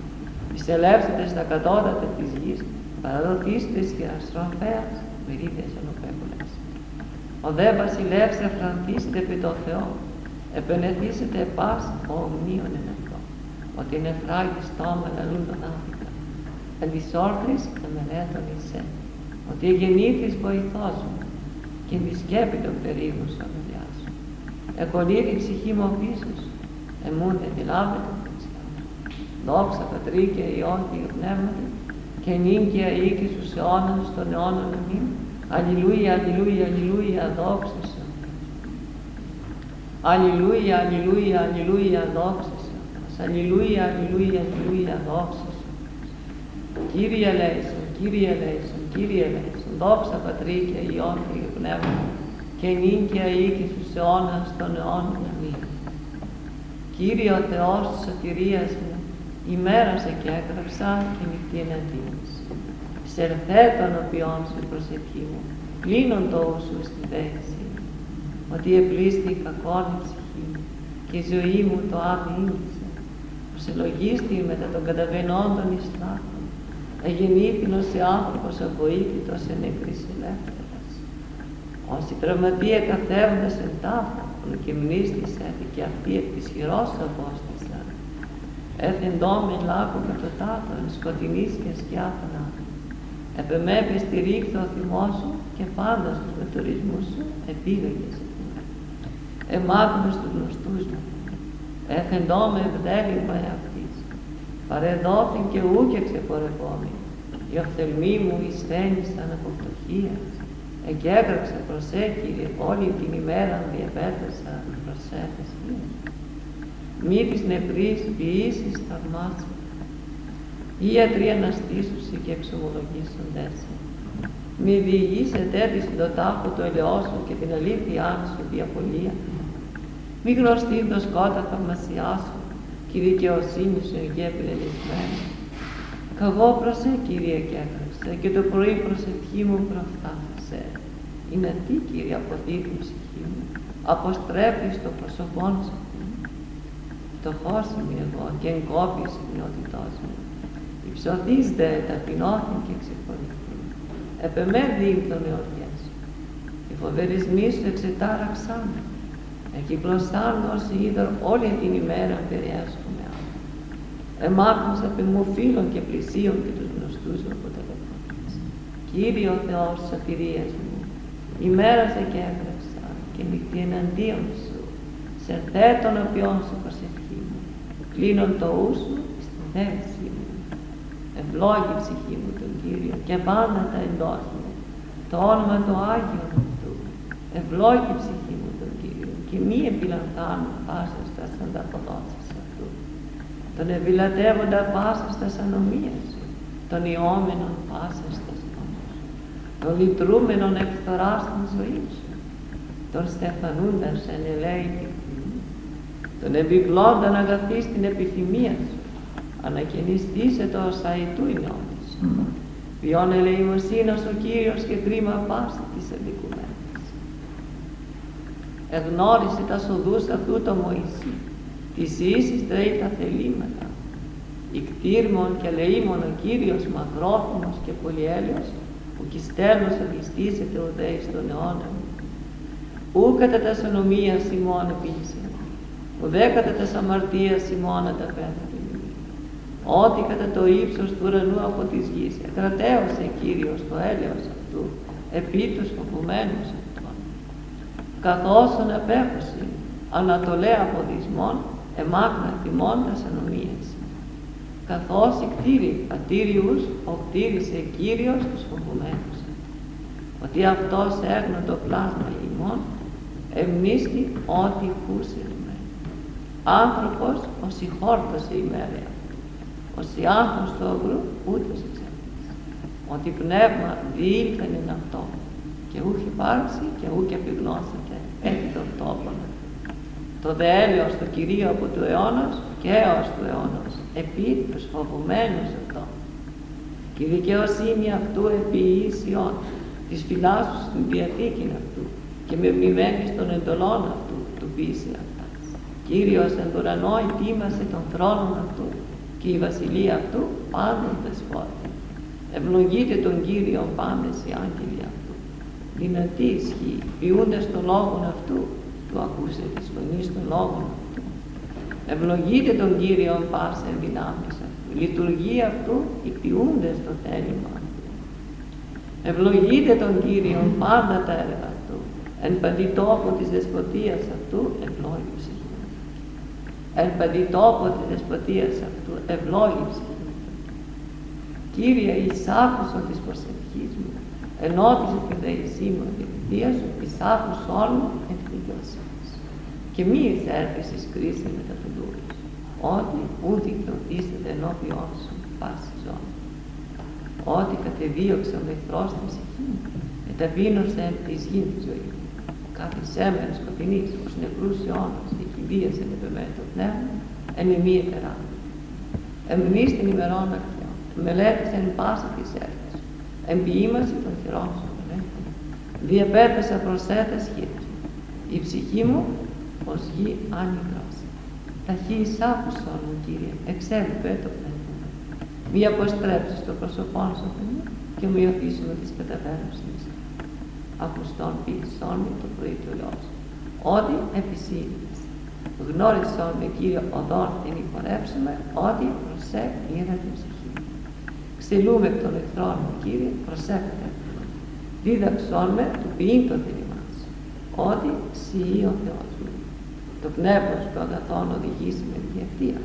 Εισελεύσετε στα κατώτατα της γης, παραδοθήστε και αστροφέας, μερίδες ενωπέμπολες. Ο δε βασιλεύς εφραντήστε επί το Θεό, επενεθήσετε πας ομνίων εν αυτό, ότι είναι φράγει στόμα λαλούν τον άφηκα. εν της όρθρης εμερέτων εισέ, ότι εγεννήθης βοηθός μου, και μη σκέπη των περίγους αμελιά σου. Εκολύρει η ψυχή μου πίσω σου, εμούν δεν λάβετε Δόξα Πατρί και Υιόν και Πνεύματι, και νύγκαια οίκη στους αιώνας των αιώνων αμήν. Αλληλούια, αλληλούια, αλληλούια, δόξα σου. Αλληλούια, αλληλούια, αλληλούια, δόξα σου. Αλληλούια, αλληλούια, αλληλούια, δόξα σου. Κύριε ελέησον, Κύριε ελέησον, Κύριε ελέησον, δόξα Πατρί και Υιόν και Πνεύμα, και νύγκαια οίκη στους αιώνας των αιώνων αμήν. Κύριε ο Θεός της σωτηρίας μου, ημέρασε και έγραψα και νυχτή εναντίον σου. Σερθέ τον οποίον σου προσευχή μου, κλείνον το σου στη δέση μου, ότι επλήστη η κακόν η ψυχή μου και η ζωή μου το άμυνησε, πως ελογίστη μετά των καταβενόντων εις θάκων, εγεννήθηνος σε άνθρωπος αβοήθητος εν νεκρής ελεύθερας. Όσοι τραυματία καθέροντας εν τάφο, και μνήστης και αυτή εκ της χειρός απόστασαν, έθεντόμεν λάκου κατωτάτων, σκοτεινής και σκιά θανάτου. Επεμέπη στηρίχθω ο θυμός σου και πάντα στους μετορισμούς σου επίγαγες Εμάκουμε στους γνωστούς μου. Έχεντόμε ευδέλιγμα εαυτής. Παρεδόθην και ούκε ξεπορευόμη. Η οφθελμή μου εισθένησαν από φτωχία. Εγκέγραψε προσέ Κύριε όλη την ημέρα διαπέτασα προσέφες μη της νευρής ποιήσεις θαυμάσου. Οι ιατροί αναστήσουσι και εξομολογήσοντες. Μη διηγείς ετέθης το τάφο του ελαιόσου και την αλήθειά σου διαπολία. Μη γνωστεί το σκότα θαυμασιά σου και η δικαιοσύνη σου εγγέ πελελισμένη. Καγώ προσέ Κύριε και έκραξε και το πρωί προσευχή μου προφθάφασε. Είναι τι Κύριε αποδείχνει ψυχή μου, αποστρέφεις το πρόσωπό σου φτωχός είμαι εγώ και εγκόπη η συχνότητός μου. Υψωθείς δε ταπεινώθην και ξεχωριστή. Επεμέ δίκτων εορτιές σου. Οι φοβερισμοί σου εξετάραξαν με. Εκυκλωσάν όσοι είδωρ όλη την ημέρα περιέσκουμε άλλο. Εμάκουσα επί μου φίλων και πλησίων και τους γνωστούς μου από τηλεφωνίες. Κύριε ο Θεός σωτηρίας μου, ημέρασε και έγραψα και νυχτή εναντίον σου, σε θέτων οποίον σου προσευχή μου, κλείνον το ούσου στην θέση μου. Ευλόγη ψυχή μου τον Κύριο και πάντα τα εντόχει μου, το όνομα του Άγιον του. Ευλόγη ψυχή μου τον Κύριο και μη επιλαμβάνω πάσα στα ανταποδόσεις αυτού. Τον ευηλατεύοντα πάσα στα ανομίες σου, τον ιόμενον πάσα στα στόμους, τον λυτρούμενον εκθορά στην ζωή σου, τον στεφανούντας εν ελέητη τον επιβλώνταν αγαθή στην επιθυμία σου, ανακαινιστήσε το ασαϊτού η νόμη σου. Ποιον ελεημοσύνος ο Κύριος και κρίμα πάση της αντικουμένης. Εγνώρισε τα σοδούς αυτού το Μωυσή, της ίσης τρέει τα θελήματα. Ικτήρμον και λεήμον ο Κύριος μακρόθυμος και πολυέλιος, που κι στέλνος αγιστήσεται ο Δέης στον αιώνα μου. Ού κατά τα σονομία Σιμών επίσης, ουδέκατα τα αμαρτίας ημώνα τα πέθανε. Ό,τι κατά το ύψος του ουρανού από της γης εκρατέωσε Κύριος το έλεος αυτού επί τους φοβουμένους αυτών. Καθώς απέχωση ανατολέ από δυσμών εμάκνα θυμώντας ανομίες. Καθώς η κτήρη πατήριους ο κτήρισε Κύριος τους φοβουμένους. Ότι αυτός έγνω το πλάσμα ημών εμνίστη ό,τι χούσε άνθρωπος ως η χόρτωσε ημέρα ως η άγχος του αγρού ούτως εξέλιξε ότι πνεύμα διήλθεν εν αυτό και ούχ υπάρξει και ούχ επιγνώσεται έτσι τον τόπον το δε έλεος του Κυρίου από του αιώνος και έως του αιώνος επί τους φοβουμένους αυτό και η δικαιοσύνη αυτού επί ίσιον της φυλάσσους στην διαθήκη αυτού και με μνημένης των εντολών αυτού του πείσια Κύριος εν ουρανό ετοίμασε τον θρόνο αυτού και η βασιλεία αυτού πάντων δεσπότη. Ευλογείτε τον Κύριο πάντες οι άγγελοι αυτού. Δυνατή ισχύ, ποιούντες τον λόγο αυτού, του ακούσε της φωνής των λόγων αυτού. Ευλογείτε τον Κύριο πάσα δυνάμεις αυτού. λειτουργία αυτού κτιούνται στο θέλημα. Ευλογείτε τον Κύριο πάντα τα έργα του, εν παντή τόπο της δεσποτείας αυτού ευλόγησε. Εν παντή τόπο της δεσποτείας αυτού ευλόγησε. Κύριε, εις άκουσον της προσευχής μου, ενώπιζε τη δεησή μου την θεία σου, εις άκουσον μου εν δικαιοσύνης. Και μη εισέρθεις εις κρίση με τα φιλούρους, ότι ούτε δικαιωθήσετε ενώπιόν σου πάση ζώνης. Ότι κατεδίωξε ο εχθρός την ψυχή μου, εταπείνωσε εις γης της ζωής μου. Κάθε σέμενος σκοτεινής, ως νεκρούς αιώνας, εκκυλίασε με το πνεύμα, εν ημί ετερά. Εμνείς την ημερών αρχαίων, μελέτησε εν πάση της έρθης, εμποιήμαση των χειρών σου μελέτων. Διαπέτασα προσέτας χείρες μου. Η ψυχή μου ως γη άνυδρος. Τα χείλη άκουσον μου, Κύριε, εξέλιπε το πνεύμα. Μη αποστρέψεις το πρόσωπό σου, Θεέ, και μου υιοθήσουμε τις καταβέρνωσης. Ακουστών ποιησών με το πρωί του Υιός. Ότι επισήλυες. Γνώρισον με Κύριε οδόν την υπορέψουμε, ότι προσέ είδα την ψυχή. Ξυλούμε εκ των εχθρών μου, Κύριε, προσέχετε. Δίδαξόν με του ποιήν το θέλημά σου. Ότι σιεί ο Θεός μου. Το πνεύμα σου των αγαθών οδηγήσει με διευτία.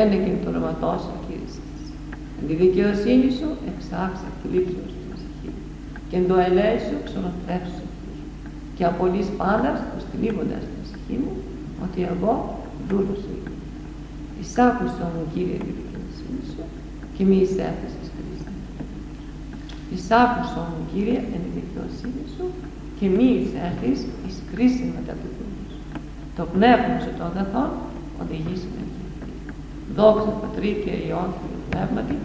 Ένεκεν το όνοματό σου, Κύριε Εν τη δικαιοσύνη σου εξάξε τη λήψη σου στην ψυχή. Και εν το ελέη σου ξονοθρέψου. Και απολύς πάντας του στυλίγοντας την ψυχή μου, ότι εγώ δούλο σου είμαι. Εισάκουσα μου, Κύριε, τη δικαιοσύνη σου και μη εισέφεσες Χριστέ. Εισάκουσα μου, Κύριε, εν τη δικαιοσύνη σου και μη εισέφεις εις κρίση μετά του Θεού σου. Το πνεύμα σου των αγαθών οδηγήσει με Δόξα Πατρί και Υιόν και Πνεύματι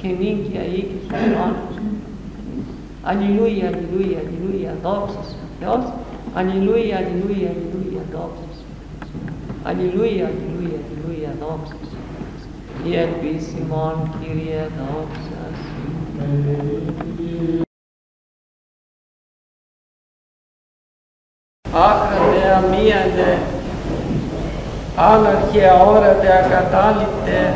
και νυν και αή και στους αιώνας. Αλληλούια, αλληλούια, αλληλούια, δόξα σου Θεός. Αλληλούια, αλληλούια, αλληλούια, δόξα σου Αλληλούια, αλληλούια, αλληλούια, δόξα σου Η ελπίση ημών, Κύριε, δόξα σου. Άχρατε αμίανε, άναρχε αόρατε ακατάληπτε,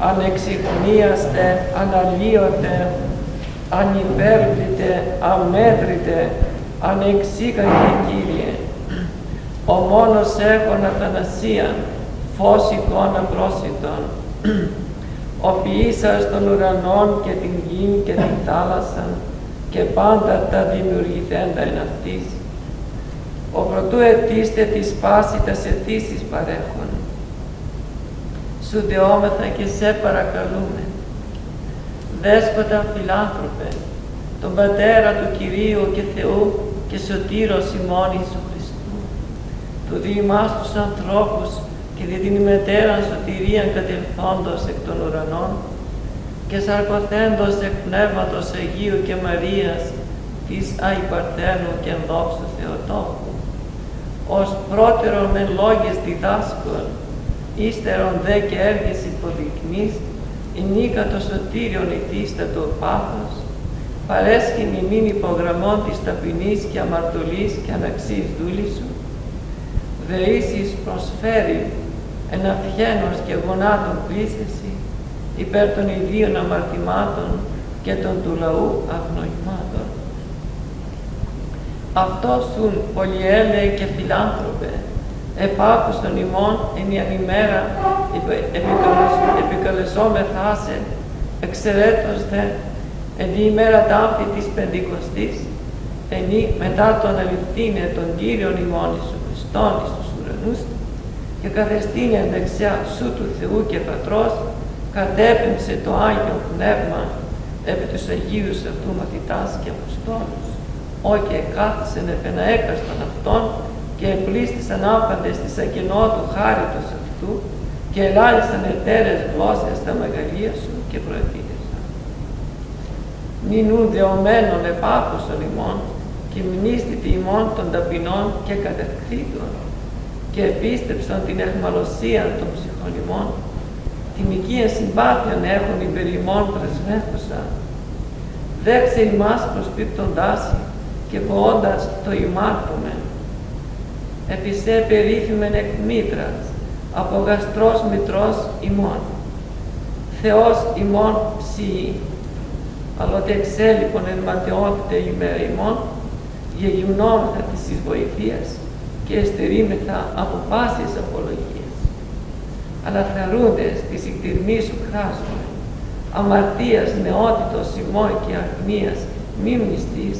ανεξιχνίαστε, αναλύωτε, ανυπέρβλητε, αμέτρητε, ανεξίκαγε Κύριε. Ο μόνος έχων αθανασίαν, φως εικόνα πρόσιτον, ο ποιήσας των ουρανών και την γη και την θάλασσα και πάντα τα δημιουργηθέντα εν αυτής. Ο πρωτού ετήστε της πάσης τα αιτήσεις παρέχον. Σου δεόμεθα και σε παρακαλούμε. Δέσποτα φιλάνθρωπε, τον Πατέρα του Κυρίου και Θεού και Σωτήρος ημών Ιησού Χριστού, του διημάς τους ανθρώπους και δι' την ημετέραν σωτηρίαν κατελθόντος εκ των ουρανών και σαρκοθέντος εκ Πνεύματος Αγίου και Μαρίας της Αϊπαρθένου και ενδόξου Θεοτόκου, ως πρώτερον με λόγες διδάσκων, ύστερον δε και έργες υποδεικνύς, νίκα το σωτήριον ητίστατο πάθος, παρέσχει μιμήν υπογραμμών της ταπεινής και αμαρτωλής και αναξής δούλη σου, δεήσεις προσφέρει εν αυχένος και γονάτων πλήσεση υπέρ των ιδίων αμαρτημάτων και των του λαού αγνοημάτων. Αυτό σουν πολυέλεε και φιλάνθρωπε, επάκουσον ημών εν η ανημέρα επικαλεσόμεθά σε, εξαιρέτως δε, εν η ημέρα τάφη της Πεντηκοστής, εν η μετά τον αληθήνε των Κύριων ημών Ιησού Χριστόν εις τους ουρανούς, και καθεστήνε δεξιά σου του Θεού και Πατρός, κατέπεμψε το Άγιο Πνεύμα επί τους Αγίους αυτού μαθητάς και Αποστόλους, ό και κάθισεν επεναέκαστον αυτών και επλήστησαν άπαντες της ακινότου χάριτος αυτού και ελάλησαν εταίρες γλώσσες στα μεγαλεία σου και προετήρεσαν. Νινούν δεωμένων επάκουσον ημών και μνήστητη ημών των ταπεινών και κατευχθήτων και επίστεψαν την εχμαλωσία των ψυχών ημών, την οικία συμπάθειαν έχουν υπερ ημών πρεσβεύουσα, δέξε ημάς προσπίπτοντάς και ποώντας το ημάρτωμεν, επισέ περίφημεν εκ μήτρας, από γαστρός μητρός ημών. Θεός ημών ψιή, αλλά ότι εξέλιπον εν ματαιότητα ημέρα ημών, γεγυμνόμεθα της εις βοηθείας και εστερήμεθα από πάσης απολογίας. Αλλά χαρούντες της εκτιρμής σου χράσουμε, αμαρτίας, νεότητος, ημών και αγνίας, μη μνηστής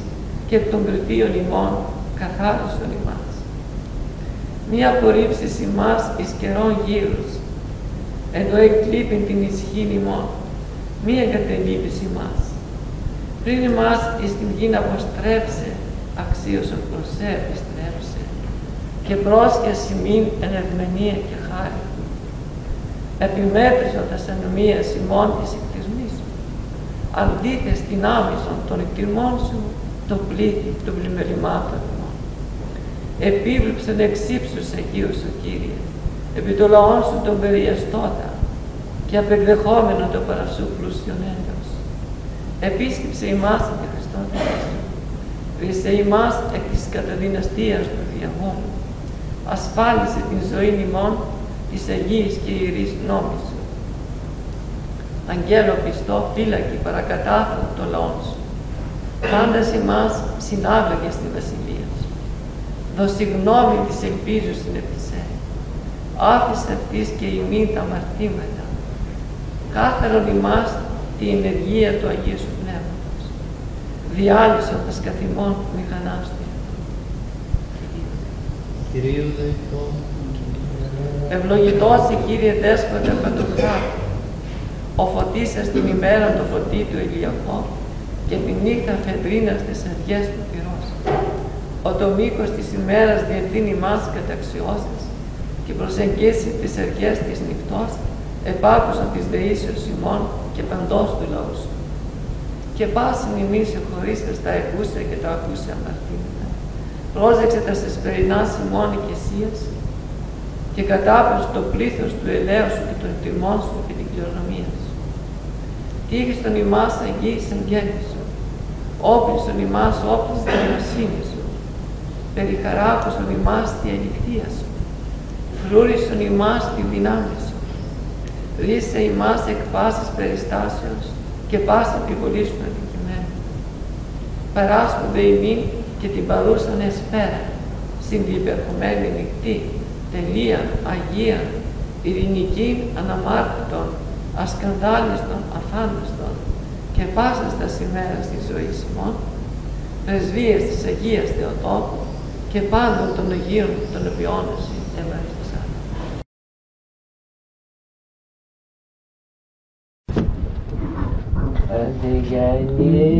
και εκ των κριτήων ημών καθάριστον ημάς. Μη απορρίψεις ημάς εις καιρών γύρους, ενώ εκλείπει την ισχύν ημών, μη εγκατελείπεις ημάς. Πριν ημάς εις την γη να αποστρέψε, αξίωσον προς σε επιστρέψε, και πρόσχεση μην εν ευμενία και χάρη. Επιμέτρησον τας ανομίας ημών της εκτισμής σου, αντίθες την άμυσον των εκτιμών σου, το πλήθη των πλημελημάτων ημών. Επίβλεψεν εξύψους Αγίους ο Κύριε, επί το λαό σου τον περιεστώτα και απεκδεχόμενο το παρασού πλούσιον έντος. Επίσκεψε ημάς και Χριστό Θεός Ρίσε ημάς εκ της καταδυναστίας του διαβόλου. Ασφάλισε την ζωή ημών της Αγίας και Ιερής νόμης σου. Αγγέλο πιστό, φύλακη παρακατάθου το λαό σου. Πάντας ημάς συνάβεγε στη βασιλεία σου. Δώσει γνώμη της ελπίζους στην επισέ. Άφησε αυτής και ημί τα αμαρτήματα. Κάθαρον ημάς την ενεργία του Αγίου σου Πνεύματος. Διάλυσον τα σκαθημών μηχανάς του. Κυρίου δεηθών, Ευλογητός η Κύριε Δέσποτα Παντοχράτου, ο φωτίσας την ημέρα το φωτί του ηλιακό και τη νύχτα φεντρίνας τις αργές του πυρός. Ο το μήκος της ημέρας διευθύνει μας καταξιώσεις και προσεγγίσει τις αργές της νυχτός επάκουσαν της δεήσεως ημών και παντός του λαούς σου. Και πάσιν ημείς χωρίστες τα εκούσα και τα ακούσα αμαρτήματα. Πρόσεξε τα σεσπερινάς ημών οικεσίας και κατάπεσε το πλήθος του ελαίου σου και των τιμών σου και την κληρονομία σου. Τύχης τον ημάς αγγίης γέννη σου, όπλης ημάς όπλης τη δικαιοσύνη σου, περιχαράκωσον ημάς τη αληθεία σου, φρούρισον ημάς τη δυνάμει σου, ρίσε ημάς εκ πάσης περιστάσεως και πάσης επιβολής σου αντικειμένου. Παράσχονται ημίν και την παρούσαν εσπέρα, στην διπερχομένη νυχτή, τελεία, αγία, ειρηνική, αναμάρτητον, ασκανδάλιστον, αφάνταστον και πάσα στα σημαία της ζωής ημών, πρεσβείες της Αγίας Θεοτόκου και πάντων των Αγίων των οποίων εσύ ευαριστησάν. Ότι γεννήσει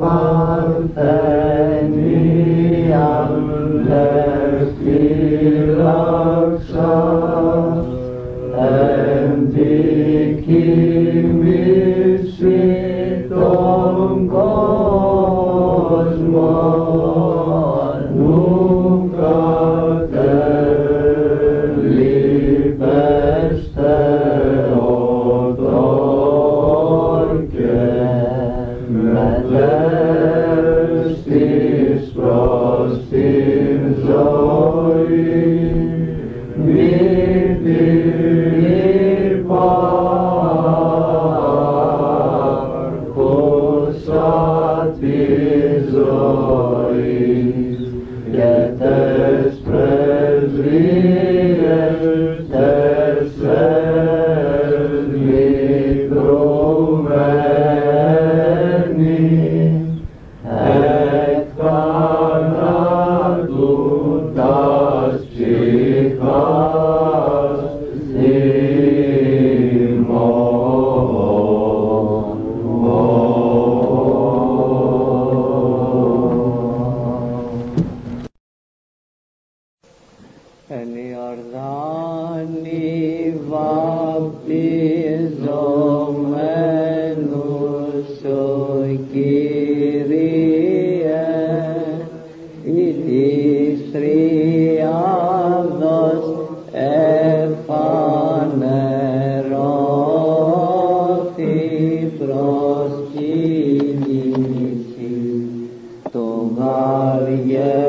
την το